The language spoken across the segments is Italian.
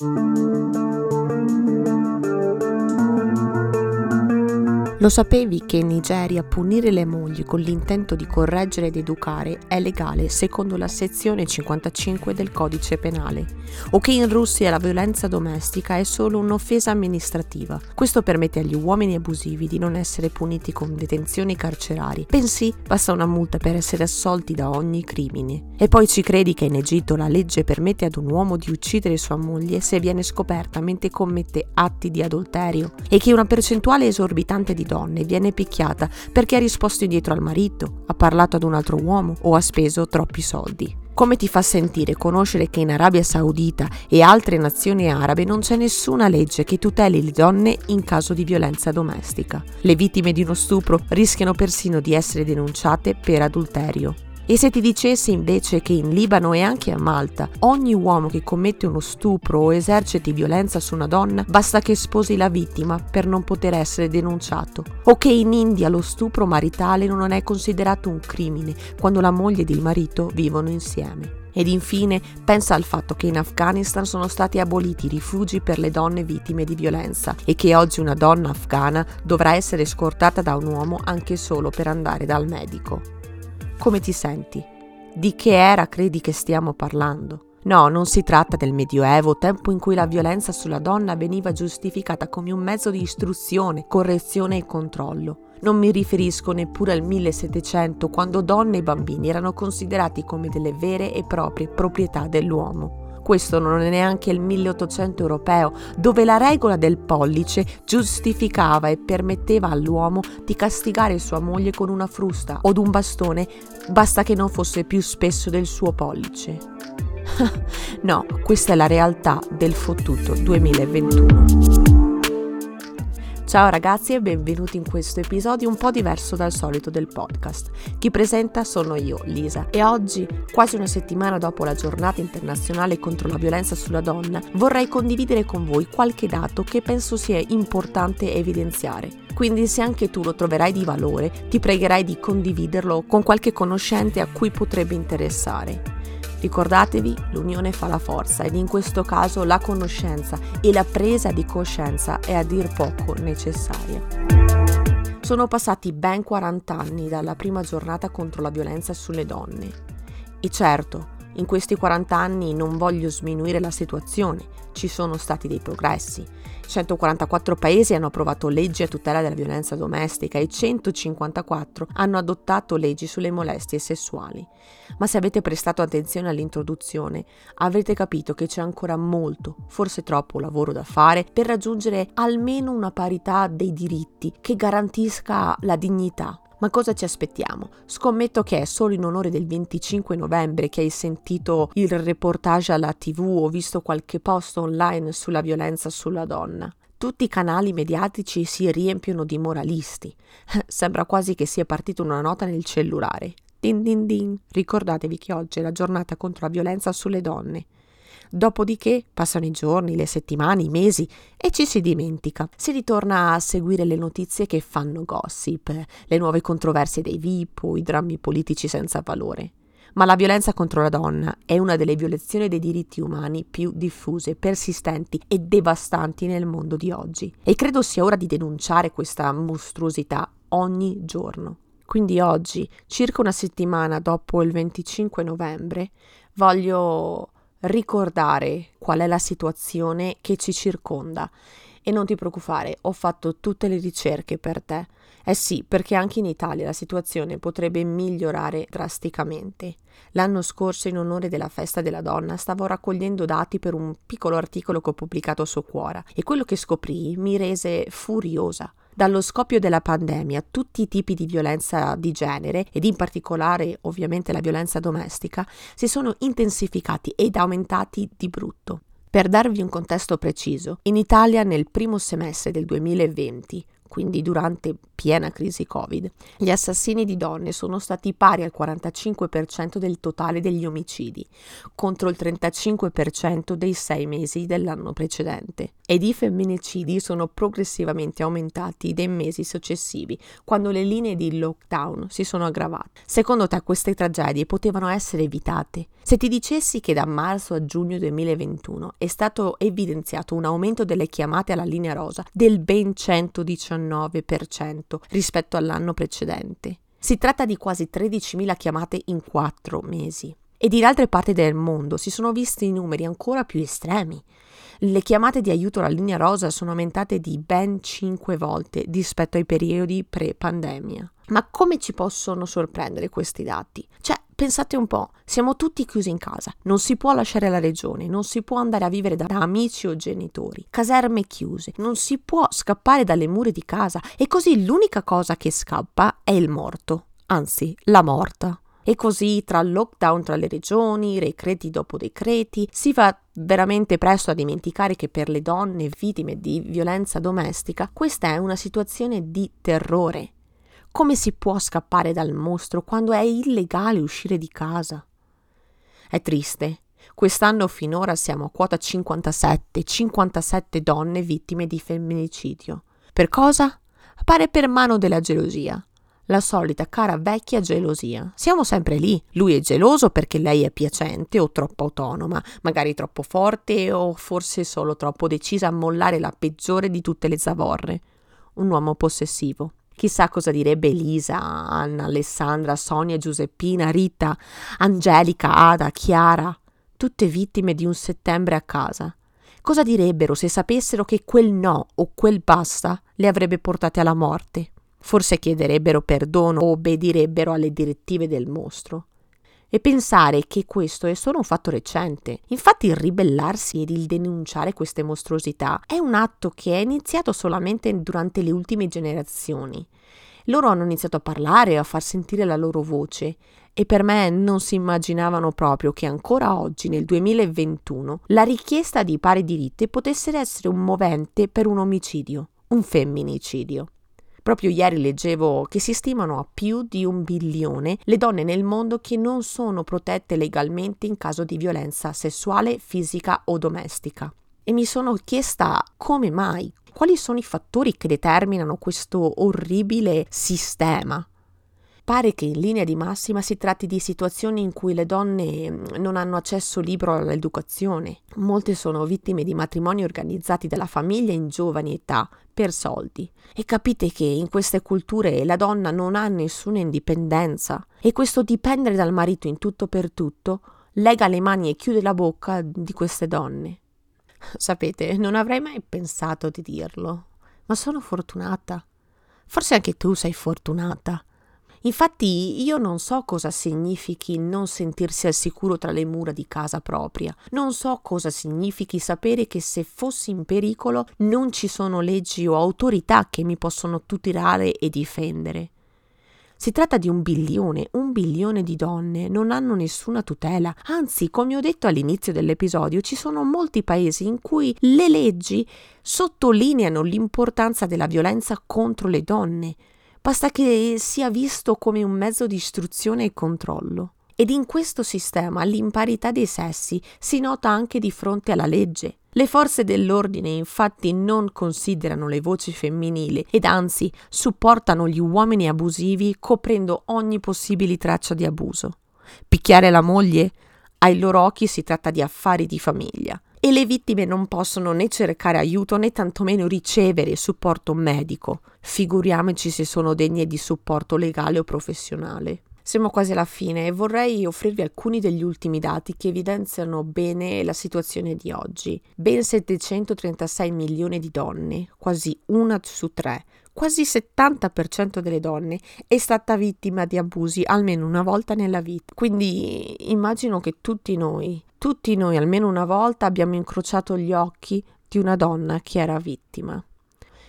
Música Lo sapevi che in Nigeria punire le mogli con l'intento di correggere ed educare è legale secondo la sezione 55 del codice penale? O che in Russia la violenza domestica è solo un'offesa amministrativa? Questo permette agli uomini abusivi di non essere puniti con detenzioni carcerari, bensì basta una multa per essere assolti da ogni crimine. E poi ci credi che in Egitto la legge permette ad un uomo di uccidere sua moglie se viene scoperta mentre commette atti di adulterio e che una percentuale esorbitante di donne viene picchiata perché ha risposto indietro al marito, ha parlato ad un altro uomo o ha speso troppi soldi. Come ti fa sentire conoscere che in Arabia Saudita e altre nazioni arabe non c'è nessuna legge che tuteli le donne in caso di violenza domestica? Le vittime di uno stupro rischiano persino di essere denunciate per adulterio. E se ti dicessi invece che in Libano e anche a Malta ogni uomo che commette uno stupro o eserciti violenza su una donna basta che sposi la vittima per non poter essere denunciato, o che in India lo stupro maritale non è considerato un crimine quando la moglie e il marito vivono insieme. Ed infine pensa al fatto che in Afghanistan sono stati aboliti i rifugi per le donne vittime di violenza e che oggi una donna afghana dovrà essere scortata da un uomo anche solo per andare dal medico. Come ti senti? Di che era credi che stiamo parlando? No, non si tratta del Medioevo, tempo in cui la violenza sulla donna veniva giustificata come un mezzo di istruzione, correzione e controllo. Non mi riferisco neppure al 1700, quando donne e bambini erano considerati come delle vere e proprie proprietà dell'uomo questo non è neanche il 1800 europeo, dove la regola del pollice giustificava e permetteva all'uomo di castigare sua moglie con una frusta o un bastone, basta che non fosse più spesso del suo pollice. no, questa è la realtà del fottuto 2021. Ciao ragazzi e benvenuti in questo episodio un po' diverso dal solito del podcast. Chi presenta sono io, Lisa, e oggi, quasi una settimana dopo la giornata internazionale contro la violenza sulla donna, vorrei condividere con voi qualche dato che penso sia importante evidenziare. Quindi se anche tu lo troverai di valore, ti pregherai di condividerlo con qualche conoscente a cui potrebbe interessare. Ricordatevi, l'unione fa la forza ed in questo caso la conoscenza e la presa di coscienza è a dir poco necessaria. Sono passati ben 40 anni dalla prima giornata contro la violenza sulle donne. E certo, in questi 40 anni non voglio sminuire la situazione, ci sono stati dei progressi. 144 paesi hanno approvato leggi a tutela della violenza domestica e 154 hanno adottato leggi sulle molestie sessuali. Ma se avete prestato attenzione all'introduzione, avrete capito che c'è ancora molto, forse troppo lavoro da fare per raggiungere almeno una parità dei diritti che garantisca la dignità, ma cosa ci aspettiamo? Scommetto che è solo in onore del 25 novembre che hai sentito il reportage alla tv o visto qualche post online sulla violenza sulla donna. Tutti i canali mediatici si riempiono di moralisti. Sembra quasi che sia partita una nota nel cellulare. Din din din. Ricordatevi che oggi è la giornata contro la violenza sulle donne. Dopodiché passano i giorni, le settimane, i mesi e ci si dimentica. Si ritorna a seguire le notizie che fanno gossip, le nuove controversie dei VIP o i drammi politici senza valore. Ma la violenza contro la donna è una delle violazioni dei diritti umani più diffuse, persistenti e devastanti nel mondo di oggi. E credo sia ora di denunciare questa mostruosità ogni giorno. Quindi oggi, circa una settimana dopo il 25 novembre, voglio ricordare qual è la situazione che ci circonda. E non ti preoccupare, ho fatto tutte le ricerche per te. Eh sì, perché anche in Italia la situazione potrebbe migliorare drasticamente. L'anno scorso, in onore della festa della donna, stavo raccogliendo dati per un piccolo articolo che ho pubblicato su Quora e quello che scoprì mi rese furiosa. Dallo scoppio della pandemia, tutti i tipi di violenza di genere, ed in particolare ovviamente la violenza domestica, si sono intensificati ed aumentati di brutto. Per darvi un contesto preciso, in Italia nel primo semestre del 2020, quindi durante piena crisi Covid. Gli assassini di donne sono stati pari al 45% del totale degli omicidi, contro il 35% dei sei mesi dell'anno precedente. Ed i femminicidi sono progressivamente aumentati nei mesi successivi, quando le linee di lockdown si sono aggravate. Secondo te queste tragedie potevano essere evitate? Se ti dicessi che da marzo a giugno 2021 è stato evidenziato un aumento delle chiamate alla linea rosa del ben 119% rispetto all'anno precedente. Si tratta di quasi 13.000 chiamate in quattro mesi. Ed in altre parti del mondo si sono visti numeri ancora più estremi. Le chiamate di aiuto alla linea rosa sono aumentate di ben 5 volte rispetto ai periodi pre-pandemia. Ma come ci possono sorprendere questi dati? Cioè, pensate un po', siamo tutti chiusi in casa, non si può lasciare la regione, non si può andare a vivere da amici o genitori, caserme chiuse, non si può scappare dalle mura di casa e così l'unica cosa che scappa è il morto, anzi la morta. E così tra lockdown tra le regioni, decreti dopo decreti, si va veramente presto a dimenticare che per le donne vittime di violenza domestica questa è una situazione di terrore come si può scappare dal mostro quando è illegale uscire di casa? È triste. Quest'anno finora siamo a quota 57, 57 donne vittime di femminicidio. Per cosa? Pare per mano della gelosia. La solita cara vecchia gelosia. Siamo sempre lì. Lui è geloso perché lei è piacente o troppo autonoma, magari troppo forte o forse solo troppo decisa a mollare la peggiore di tutte le zavorre. Un uomo possessivo. Chissà cosa direbbe Elisa, Anna, Alessandra, Sonia, Giuseppina, Rita, Angelica, Ada, Chiara, tutte vittime di un settembre a casa. Cosa direbbero se sapessero che quel no o quel basta le avrebbe portate alla morte? Forse chiederebbero perdono o obbedirebbero alle direttive del mostro e pensare che questo è solo un fatto recente. Infatti il ribellarsi ed il denunciare queste mostruosità è un atto che è iniziato solamente durante le ultime generazioni. Loro hanno iniziato a parlare, a far sentire la loro voce e per me non si immaginavano proprio che ancora oggi, nel 2021, la richiesta di pari diritti potesse essere un movente per un omicidio, un femminicidio. Proprio ieri leggevo che si stimano a più di un bilione le donne nel mondo che non sono protette legalmente in caso di violenza sessuale, fisica o domestica. E mi sono chiesta come mai, quali sono i fattori che determinano questo orribile sistema Pare che in linea di massima si tratti di situazioni in cui le donne mm, non hanno accesso libero all'educazione. Molte sono vittime di matrimoni organizzati dalla famiglia in giovani età per soldi. E capite che in queste culture la donna non ha nessuna indipendenza e questo dipendere dal marito in tutto per tutto lega le mani e chiude la bocca di queste donne. Sapete, non avrei mai pensato di dirlo, ma sono fortunata. Forse anche tu sei fortunata Infatti io non so cosa significhi non sentirsi al sicuro tra le mura di casa propria, non so cosa significhi sapere che se fossi in pericolo non ci sono leggi o autorità che mi possono tutelare e difendere. Si tratta di un bilione, un bilione di donne non hanno nessuna tutela. Anzi, come ho detto all'inizio dell'episodio, ci sono molti paesi in cui le leggi sottolineano l'importanza della violenza contro le donne. Basta che sia visto come un mezzo di istruzione e controllo. Ed in questo sistema l'imparità dei sessi si nota anche di fronte alla legge. Le forze dell'ordine infatti non considerano le voci femminili ed anzi supportano gli uomini abusivi coprendo ogni possibile traccia di abuso. Picchiare la moglie? Ai loro occhi si tratta di affari di famiglia e le vittime non possono né cercare aiuto né tantomeno ricevere supporto medico. Figuriamoci se sono degne di supporto legale o professionale. Siamo quasi alla fine e vorrei offrirvi alcuni degli ultimi dati che evidenziano bene la situazione di oggi. Ben 736 milioni di donne, quasi una su tre, quasi il 70% delle donne è stata vittima di abusi almeno una volta nella vita. Quindi immagino che tutti noi, tutti noi almeno una volta abbiamo incrociato gli occhi di una donna che era vittima.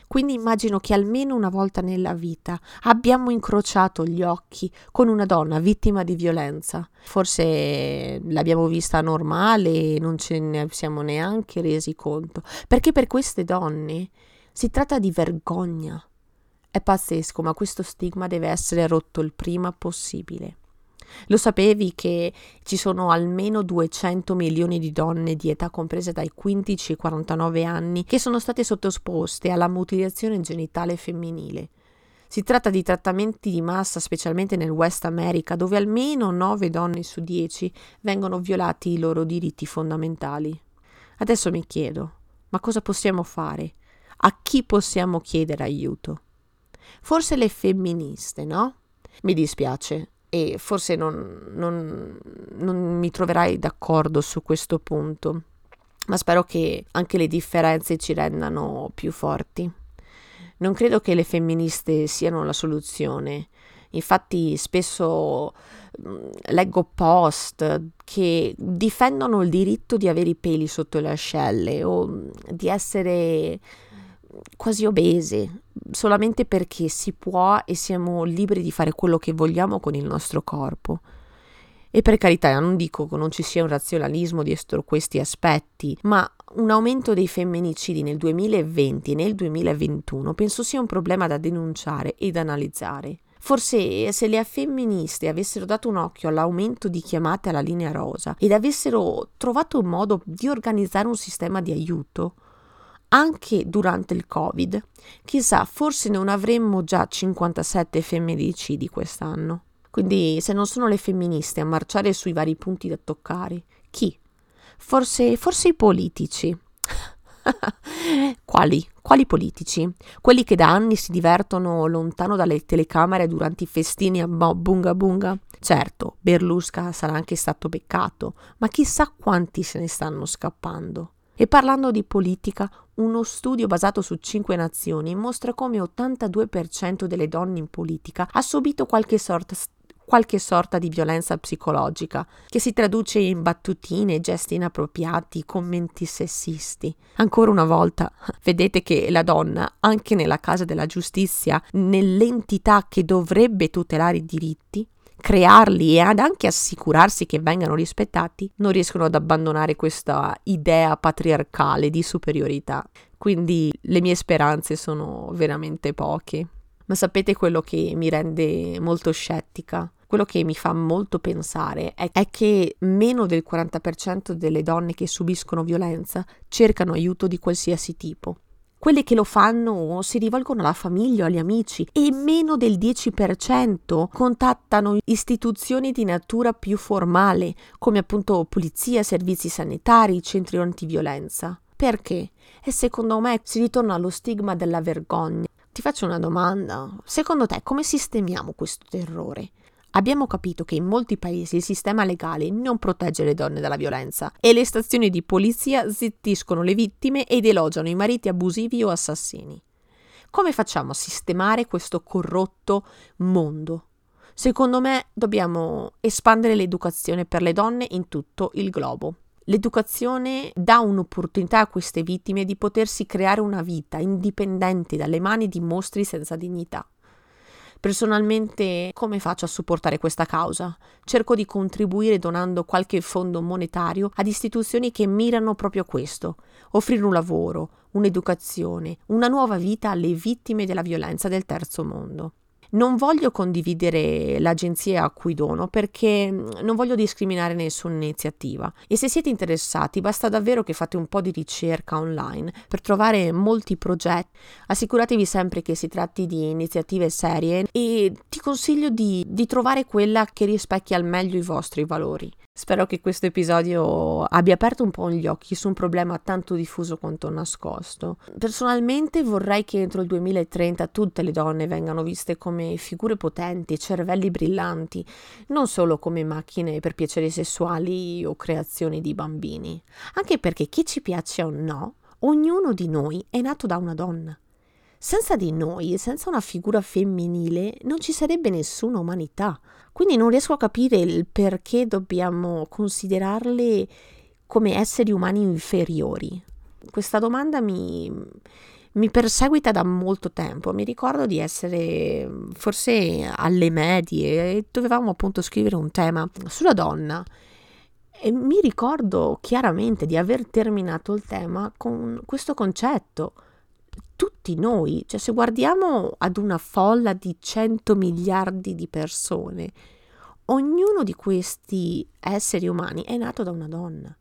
Quindi immagino che almeno una volta nella vita abbiamo incrociato gli occhi con una donna vittima di violenza. Forse l'abbiamo vista normale e non ce ne siamo neanche resi conto, perché per queste donne si tratta di vergogna. È pazzesco, ma questo stigma deve essere rotto il prima possibile. Lo sapevi che ci sono almeno 200 milioni di donne di età compresa dai 15 ai 49 anni che sono state sottoposte alla mutilazione genitale femminile? Si tratta di trattamenti di massa, specialmente nel West America, dove almeno 9 donne su 10 vengono violati i loro diritti fondamentali. Adesso mi chiedo, ma cosa possiamo fare? A chi possiamo chiedere aiuto? Forse le femministe, no? Mi dispiace, e forse non, non, non mi troverai d'accordo su questo punto, ma spero che anche le differenze ci rendano più forti. Non credo che le femministe siano la soluzione. Infatti spesso mm, leggo post che difendono il diritto di avere i peli sotto le ascelle o mm, di essere quasi obese, solamente perché si può e siamo liberi di fare quello che vogliamo con il nostro corpo. E per carità, non dico che non ci sia un razionalismo dietro questi aspetti, ma un aumento dei femminicidi nel 2020 e nel 2021 penso sia un problema da denunciare ed analizzare. Forse se le femministe avessero dato un occhio all'aumento di chiamate alla linea rosa ed avessero trovato un modo di organizzare un sistema di aiuto, anche durante il Covid, chissà, forse non avremmo già 57 femminicidi quest'anno. Quindi, se non sono le femministe a marciare sui vari punti da toccare, chi? Forse, forse i politici. Quali? Quali politici? Quelli che da anni si divertono lontano dalle telecamere durante i festini a bunga bunga? Certo, Berlusca sarà anche stato beccato, ma chissà quanti se ne stanno scappando. E parlando di politica, uno studio basato su cinque nazioni mostra come 82% delle donne in politica ha subito qualche sorta qualche sorta di violenza psicologica, che si traduce in battutine, gesti inappropriati, commenti sessisti. Ancora una volta, vedete che la donna, anche nella casa della giustizia, nell'entità che dovrebbe tutelare i diritti, crearli e ad anche assicurarsi che vengano rispettati, non riescono ad abbandonare questa idea patriarcale di superiorità. Quindi le mie speranze sono veramente poche. Ma sapete quello che mi rende molto scettica? Quello che mi fa molto pensare è, che meno del 40% delle donne che subiscono violenza cercano aiuto di qualsiasi tipo. Quelle che lo fanno si rivolgono alla famiglia o agli amici e meno del 10% contattano istituzioni di natura più formale, come appunto polizia, servizi sanitari, centri antiviolenza. Perché? E secondo me si ritorna allo stigma della vergogna. Ti faccio una domanda. Secondo te come sistemiamo questo terrore? Abbiamo capito che in molti paesi il sistema legale non protegge le donne dalla violenza e le stazioni di polizia zittiscono le vittime ed elogiano i mariti abusivi o assassini. Come facciamo a sistemare questo corrotto mondo? Secondo me dobbiamo espandere l'educazione per le donne in tutto il globo. L'educazione dà un'opportunità a queste vittime di potersi creare una vita indipendente dalle mani di mostri senza dignità. Personalmente come faccio a supportare questa causa? Cerco di contribuire donando qualche fondo monetario ad istituzioni che mirano proprio a questo, offrire un lavoro, un'educazione, una nuova vita alle vittime della violenza del terzo mondo. Non voglio condividere l'agenzia a cui dono perché mm, non voglio discriminare nessuna iniziativa e se siete interessati basta davvero che fate un po' di ricerca online per trovare molti progetti. Assicuratevi sempre che si tratti di iniziative serie e ti consiglio di, di trovare quella che rispecchia al meglio i vostri valori. Spero che questo episodio abbia aperto un po' gli occhi su un problema tanto diffuso quanto nascosto. Personalmente vorrei che entro il 2030 tutte le donne vengano viste come figure potenti, cervelli brillanti, non solo come macchine per piaceri sessuali o creazioni di bambini. Anche perché chi ci piace o no, ognuno di noi è nato da una donna. Senza di noi, senza una figura femminile, non ci sarebbe nessuna umanità. Quindi non riesco a capire il perché dobbiamo considerarle come esseri umani inferiori. Questa domanda mi, mi perseguita da molto tempo. Mi ricordo di essere forse alle medie e dovevamo appunto scrivere un tema sulla donna. E mi ricordo chiaramente di aver terminato il tema con questo concetto tutti noi, cioè se guardiamo ad una folla di 100 miliardi di persone, ognuno di questi esseri umani è nato da una donna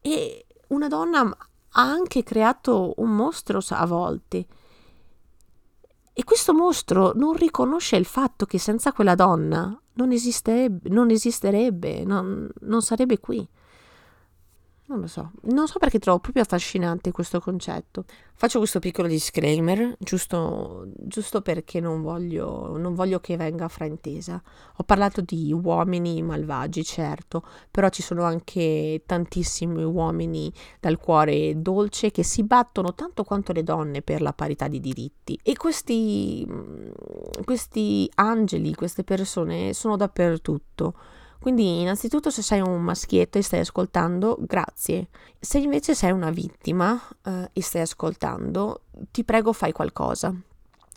e una donna ha anche creato un mostro a volte. E questo mostro non riconosce il fatto che senza quella donna non esisterebbe, non, esisterebbe, non, non sarebbe qui. Non lo so, non so perché trovo proprio affascinante questo concetto. Faccio questo piccolo disclaimer, giusto, giusto perché non voglio, non voglio, che venga fraintesa. Ho parlato di uomini malvagi, certo, però ci sono anche tantissimi uomini dal cuore dolce che si battono tanto quanto le donne per la parità di diritti. E questi, questi angeli, queste persone sono dappertutto quindi innanzitutto se sei un maschietto e stai ascoltando, grazie. Se invece sei una vittima eh, e stai ascoltando, ti prego fai qualcosa.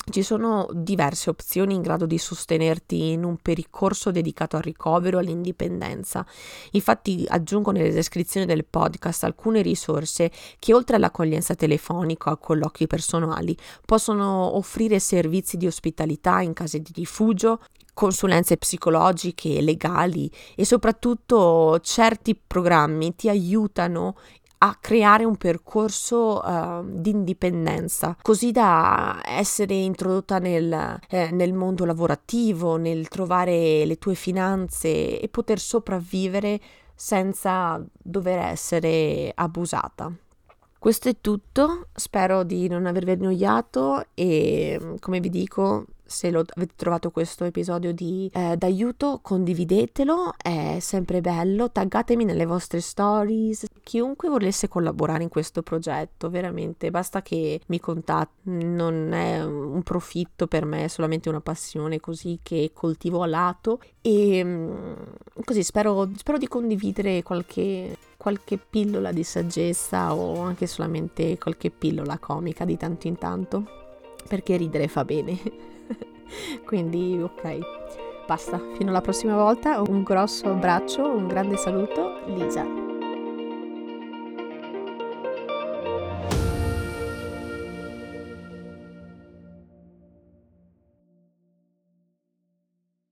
Ci sono diverse opzioni in grado di sostenerti in un percorso dedicato al ricovero e all'indipendenza. Infatti aggiungo nelle descrizioni del podcast alcune risorse che oltre all'accoglienza telefonica o a colloqui personali possono offrire servizi di ospitalità in case di rifugio, consulenze psicologiche, legali e soprattutto certi programmi ti aiutano a creare un percorso uh, di indipendenza, così da essere introdotta nel, eh, nel, mondo lavorativo, nel trovare le tue finanze e poter sopravvivere senza dover essere abusata. Questo è tutto, spero di non avervi annoiato e come vi dico se lo, avete trovato questo episodio di, eh, d'aiuto, condividetelo, è sempre bello, taggatemi nelle vostre stories, chiunque volesse collaborare in questo progetto, veramente, basta che mi contatti, non è un profitto per me, è solamente una passione così che coltivo a lato. E mm, così spero, spero di condividere qualche qualche pillola di saggezza o anche solamente qualche pillola comica di tanto in tanto perché ridere fa bene. Quindi ok, basta, fino alla prossima volta, un grosso abbraccio, un grande saluto, Lisa.